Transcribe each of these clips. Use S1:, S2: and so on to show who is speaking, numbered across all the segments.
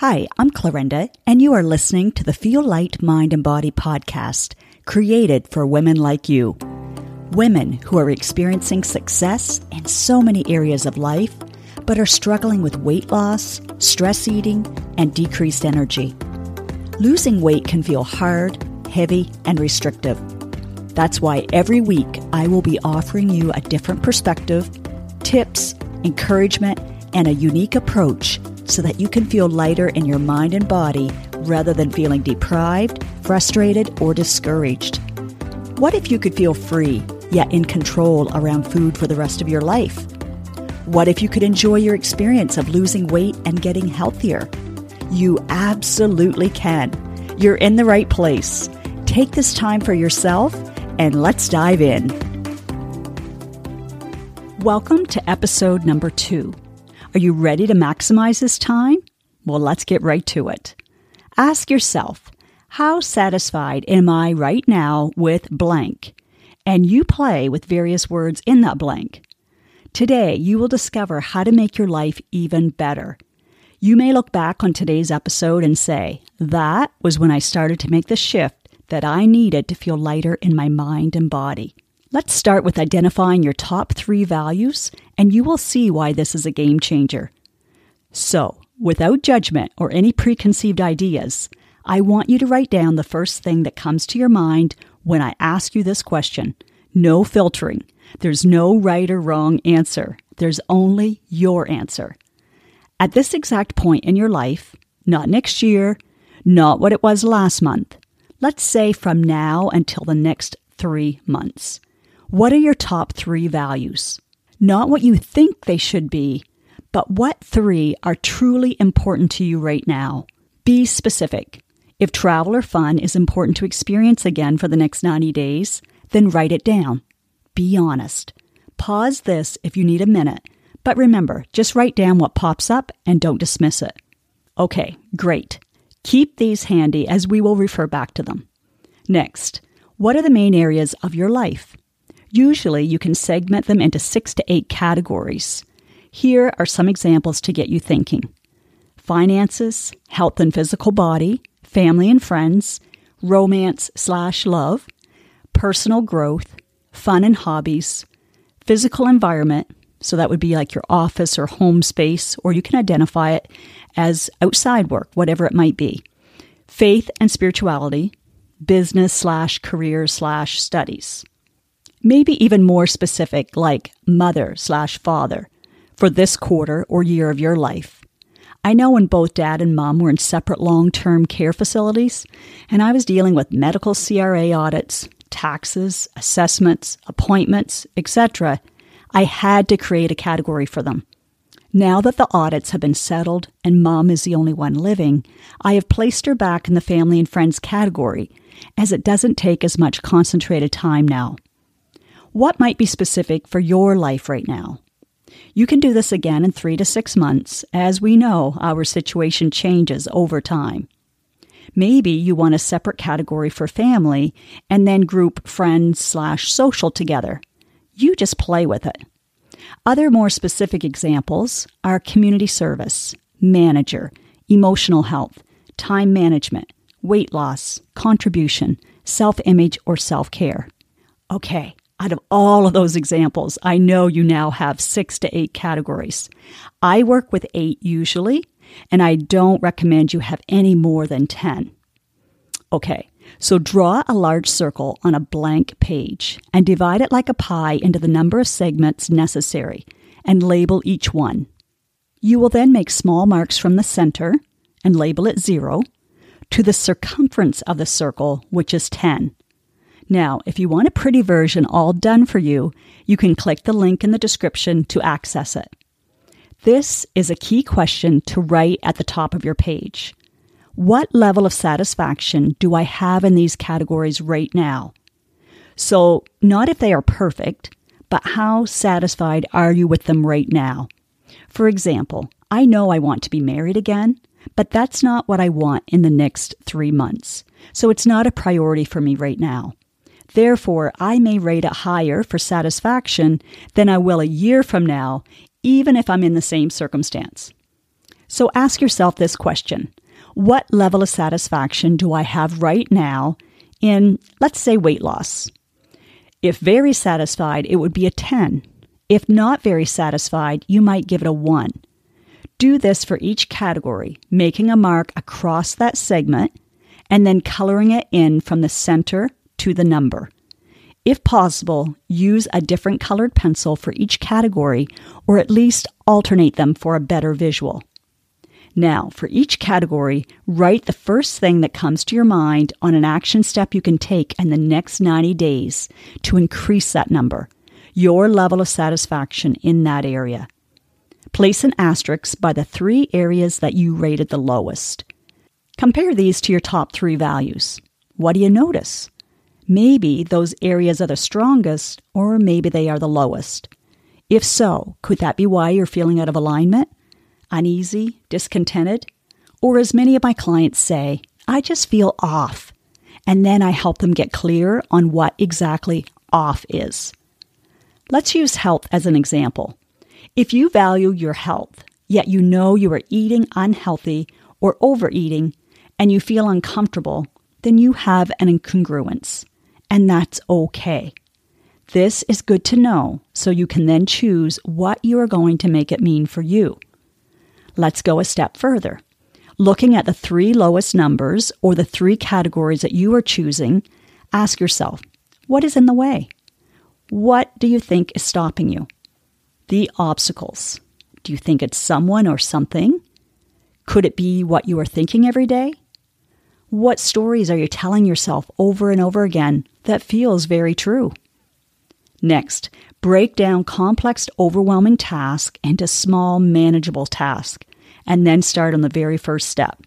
S1: Hi, I'm Clarenda, and you are listening to the Feel Light Mind and Body podcast, created for women like you. Women who are experiencing success in so many areas of life, but are struggling with weight loss, stress eating, and decreased energy. Losing weight can feel hard, heavy, and restrictive. That's why every week I will be offering you a different perspective, tips, encouragement, and a unique approach so that you can feel lighter in your mind and body rather than feeling deprived, frustrated, or discouraged. What if you could feel free, yet in control around food for the rest of your life? What if you could enjoy your experience of losing weight and getting healthier? You absolutely can. You're in the right place. Take this time for yourself and let's dive in. Welcome to episode number two. Are you ready to maximize this time? Well, let's get right to it. Ask yourself, how satisfied am I right now with blank? And you play with various words in that blank. Today, you will discover how to make your life even better. You may look back on today's episode and say, that was when I started to make the shift that I needed to feel lighter in my mind and body. Let's start with identifying your top three values, and you will see why this is a game changer. So, without judgment or any preconceived ideas, I want you to write down the first thing that comes to your mind when I ask you this question. No filtering. There's no right or wrong answer. There's only your answer. At this exact point in your life, not next year, not what it was last month, let's say from now until the next three months. What are your top three values? Not what you think they should be, but what three are truly important to you right now? Be specific. If travel or fun is important to experience again for the next 90 days, then write it down. Be honest. Pause this if you need a minute, but remember, just write down what pops up and don't dismiss it. Okay, great. Keep these handy as we will refer back to them. Next, what are the main areas of your life? Usually, you can segment them into six to eight categories. Here are some examples to get you thinking finances, health and physical body, family and friends, romance slash love, personal growth, fun and hobbies, physical environment, so that would be like your office or home space, or you can identify it as outside work, whatever it might be, faith and spirituality, business slash career slash studies. Maybe even more specific, like mother slash father, for this quarter or year of your life. I know when both dad and mom were in separate long term care facilities, and I was dealing with medical CRA audits, taxes, assessments, appointments, etc., I had to create a category for them. Now that the audits have been settled and mom is the only one living, I have placed her back in the family and friends category, as it doesn't take as much concentrated time now. What might be specific for your life right now? You can do this again in three to six months, as we know our situation changes over time. Maybe you want a separate category for family and then group friends slash social together. You just play with it. Other more specific examples are community service, manager, emotional health, time management, weight loss, contribution, self image, or self care. Okay, out of all of those examples, I know you now have six to eight categories. I work with eight usually, and I don't recommend you have any more than 10. Okay, so draw a large circle on a blank page and divide it like a pie into the number of segments necessary and label each one. You will then make small marks from the center and label it 0 to the circumference of the circle, which is 10. Now, if you want a pretty version all done for you, you can click the link in the description to access it. This is a key question to write at the top of your page. What level of satisfaction do I have in these categories right now? So, not if they are perfect, but how satisfied are you with them right now? For example, I know I want to be married again, but that's not what I want in the next three months. So it's not a priority for me right now. Therefore, I may rate it higher for satisfaction than I will a year from now, even if I'm in the same circumstance. So ask yourself this question What level of satisfaction do I have right now in, let's say, weight loss? If very satisfied, it would be a 10. If not very satisfied, you might give it a 1. Do this for each category, making a mark across that segment and then coloring it in from the center to the number. If possible, use a different colored pencil for each category or at least alternate them for a better visual. Now, for each category, write the first thing that comes to your mind on an action step you can take in the next 90 days to increase that number, your level of satisfaction in that area. Place an asterisk by the three areas that you rated the lowest. Compare these to your top three values. What do you notice? Maybe those areas are the strongest, or maybe they are the lowest. If so, could that be why you're feeling out of alignment? uneasy, discontented, or as many of my clients say, I just feel off. And then I help them get clear on what exactly off is. Let's use health as an example. If you value your health, yet you know you are eating unhealthy or overeating, and you feel uncomfortable, then you have an incongruence, and that's okay. This is good to know so you can then choose what you are going to make it mean for you. Let's go a step further. Looking at the three lowest numbers or the three categories that you are choosing, ask yourself what is in the way? What do you think is stopping you? The obstacles. Do you think it's someone or something? Could it be what you are thinking every day? What stories are you telling yourself over and over again that feels very true? Next, break down complex, overwhelming tasks into small, manageable tasks, and then start on the very first step.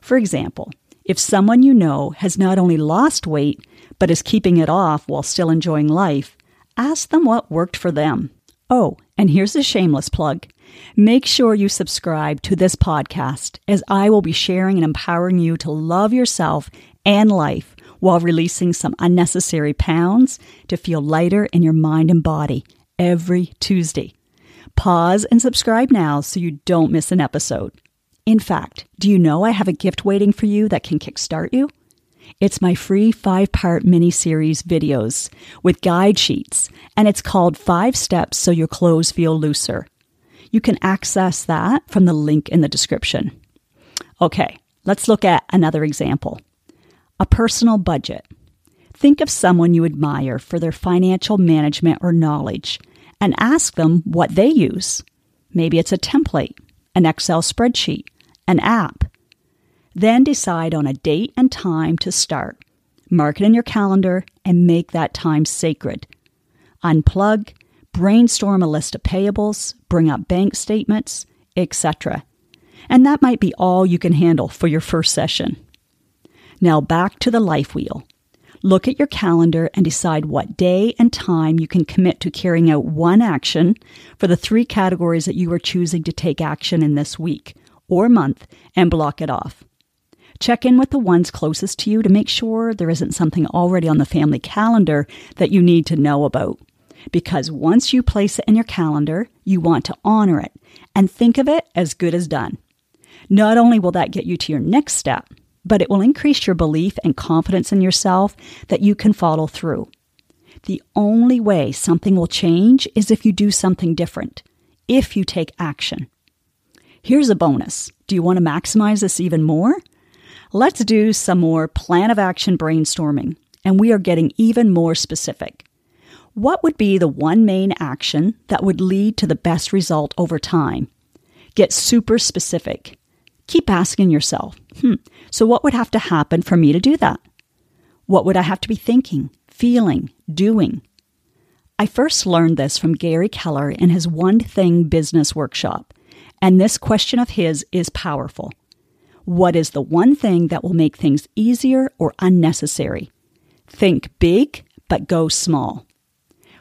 S1: For example, if someone you know has not only lost weight, but is keeping it off while still enjoying life, ask them what worked for them. Oh, and here's a shameless plug. Make sure you subscribe to this podcast as I will be sharing and empowering you to love yourself and life while releasing some unnecessary pounds to feel lighter in your mind and body every Tuesday. Pause and subscribe now so you don't miss an episode. In fact, do you know I have a gift waiting for you that can kickstart you? It's my free five part mini series videos with guide sheets, and it's called Five Steps So Your Clothes Feel Looser. You can access that from the link in the description. Okay, let's look at another example. A personal budget. Think of someone you admire for their financial management or knowledge and ask them what they use. Maybe it's a template, an Excel spreadsheet, an app. Then decide on a date and time to start. Mark it in your calendar and make that time sacred. Unplug, brainstorm a list of payables, bring up bank statements, etc. And that might be all you can handle for your first session. Now back to the life wheel. Look at your calendar and decide what day and time you can commit to carrying out one action for the three categories that you are choosing to take action in this week or month and block it off. Check in with the ones closest to you to make sure there isn't something already on the family calendar that you need to know about. Because once you place it in your calendar, you want to honor it and think of it as good as done. Not only will that get you to your next step, but it will increase your belief and confidence in yourself that you can follow through. The only way something will change is if you do something different, if you take action. Here's a bonus. Do you want to maximize this even more? Let's do some more plan of action brainstorming, and we are getting even more specific. What would be the one main action that would lead to the best result over time? Get super specific keep asking yourself, hmm, so what would have to happen for me to do that? What would I have to be thinking, feeling, doing? I first learned this from Gary Keller in his One Thing Business Workshop, and this question of his is powerful. What is the one thing that will make things easier or unnecessary? Think big, but go small.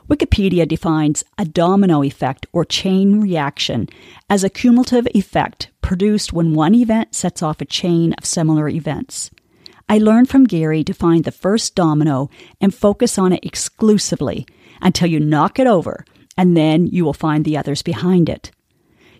S1: Wikipedia defines a domino effect or chain reaction as a cumulative effect produced when one event sets off a chain of similar events. I learned from Gary to find the first domino and focus on it exclusively until you knock it over, and then you will find the others behind it.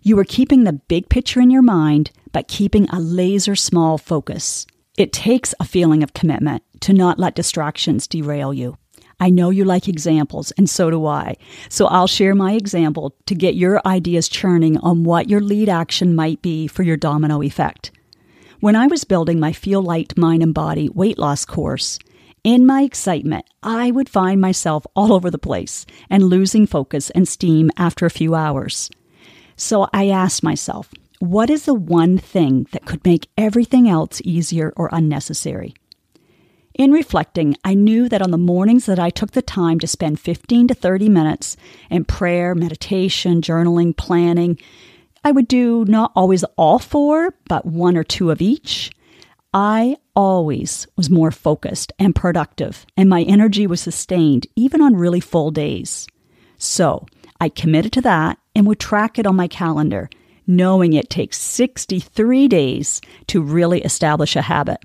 S1: You are keeping the big picture in your mind, but keeping a laser small focus. It takes a feeling of commitment to not let distractions derail you. I know you like examples, and so do I. So I'll share my example to get your ideas churning on what your lead action might be for your domino effect. When I was building my Feel Light Mind and Body weight loss course, in my excitement, I would find myself all over the place and losing focus and steam after a few hours. So I asked myself, what is the one thing that could make everything else easier or unnecessary? In reflecting, I knew that on the mornings that I took the time to spend 15 to 30 minutes in prayer, meditation, journaling, planning, I would do not always all four, but one or two of each. I always was more focused and productive, and my energy was sustained even on really full days. So I committed to that and would track it on my calendar, knowing it takes 63 days to really establish a habit.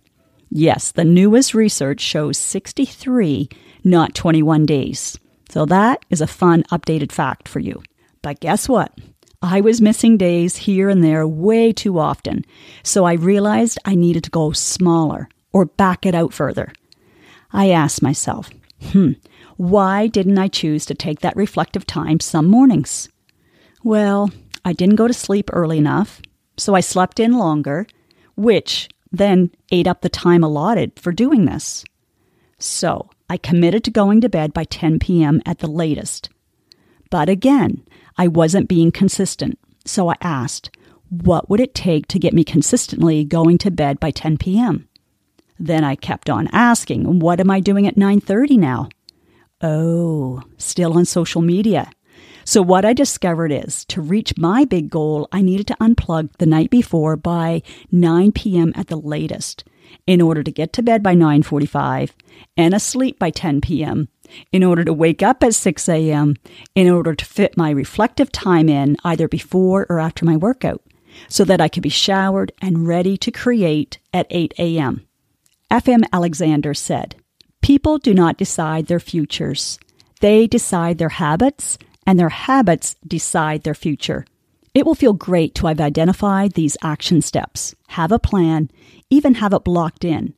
S1: Yes, the newest research shows 63, not 21 days. So that is a fun updated fact for you. But guess what? I was missing days here and there way too often, so I realized I needed to go smaller or back it out further. I asked myself, hmm, why didn't I choose to take that reflective time some mornings? Well, I didn't go to sleep early enough, so I slept in longer, which then ate up the time allotted for doing this. So I committed to going to bed by 10 p.m. at the latest. But again, I wasn't being consistent, so I asked, what would it take to get me consistently going to bed by 10 p.m.? Then I kept on asking, what am I doing at 9:30 now? Oh, still on social media. So, what I discovered is to reach my big goal, I needed to unplug the night before by 9 p.m. at the latest in order to get to bed by 9:45 and asleep by 10 p.m. in order to wake up at 6 a.m. in order to fit my reflective time in either before or after my workout so that I could be showered and ready to create at 8 a.m. FM Alexander said, People do not decide their futures. They decide their habits and their habits decide their future. It will feel great to have identified these action steps, have a plan, even have it blocked in.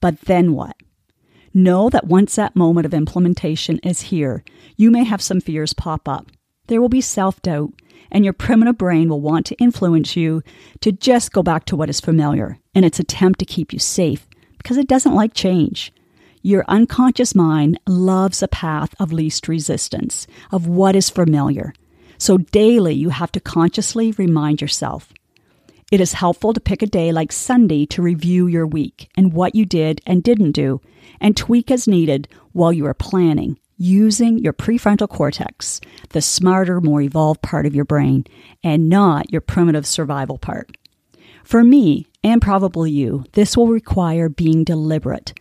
S1: But then what? Know that once that moment of implementation is here, you may have some fears pop up. There will be self doubt, and your primitive brain will want to influence you to just go back to what is familiar in its attempt to keep you safe because it doesn't like change. Your unconscious mind loves a path of least resistance, of what is familiar. So daily you have to consciously remind yourself. It is helpful to pick a day like Sunday to review your week and what you did and didn't do, and tweak as needed while you are planning, using your prefrontal cortex, the smarter, more evolved part of your brain, and not your primitive survival part. For me, and probably you, this will require being deliberate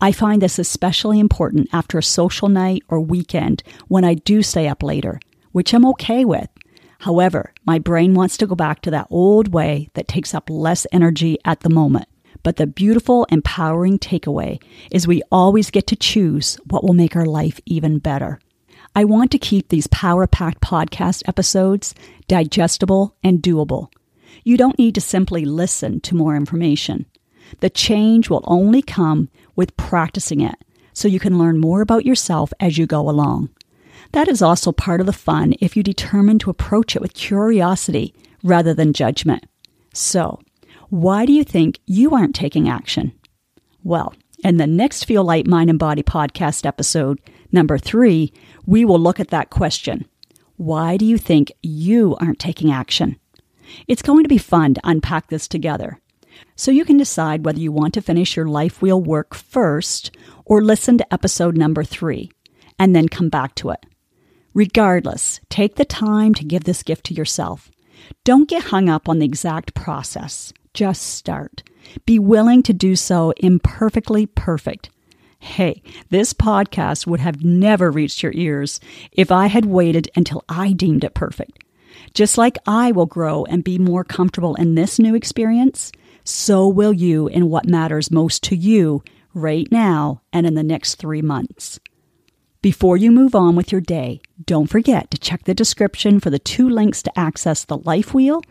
S1: I find this especially important after a social night or weekend when I do stay up later, which I'm okay with. However, my brain wants to go back to that old way that takes up less energy at the moment. But the beautiful, empowering takeaway is we always get to choose what will make our life even better. I want to keep these power packed podcast episodes digestible and doable. You don't need to simply listen to more information. The change will only come with practicing it so you can learn more about yourself as you go along. That is also part of the fun if you determine to approach it with curiosity rather than judgment. So, why do you think you aren't taking action? Well, in the next Feel Light Mind and Body podcast episode, number three, we will look at that question. Why do you think you aren't taking action? It's going to be fun to unpack this together. So you can decide whether you want to finish your life wheel work first or listen to episode number three and then come back to it. Regardless, take the time to give this gift to yourself. Don't get hung up on the exact process. Just start. Be willing to do so imperfectly perfect. Hey, this podcast would have never reached your ears if I had waited until I deemed it perfect. Just like I will grow and be more comfortable in this new experience, so will you in what matters most to you right now and in the next three months. Before you move on with your day, don't forget to check the description for the two links to access the Life Wheel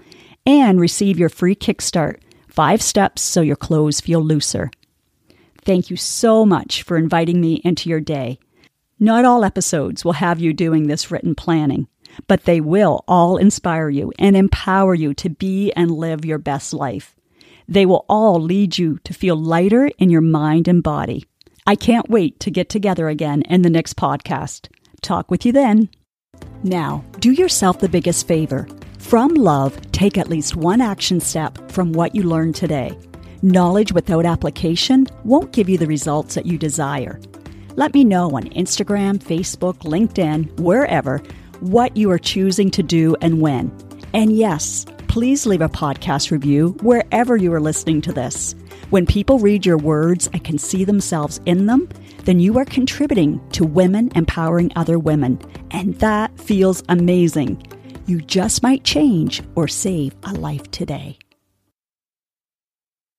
S1: and receive your free kickstart five steps so your clothes feel looser. Thank you so much for inviting me into your day. Not all episodes will have you doing this written planning, but they will all inspire you and empower you to be and live your best life. They will all lead you to feel lighter in your mind and body. I can't wait to get together again in the next podcast. Talk with you then. Now, do yourself the biggest favor. From love, take at least one action step from what you learned today. Knowledge without application won't give you the results that you desire. Let me know on Instagram, Facebook, LinkedIn, wherever, what you are choosing to do and when. And yes, please leave a podcast review wherever you are listening to this. When people read your words and can see themselves in them, then you are contributing to women empowering other women. And that feels amazing. You just might change or save a life today.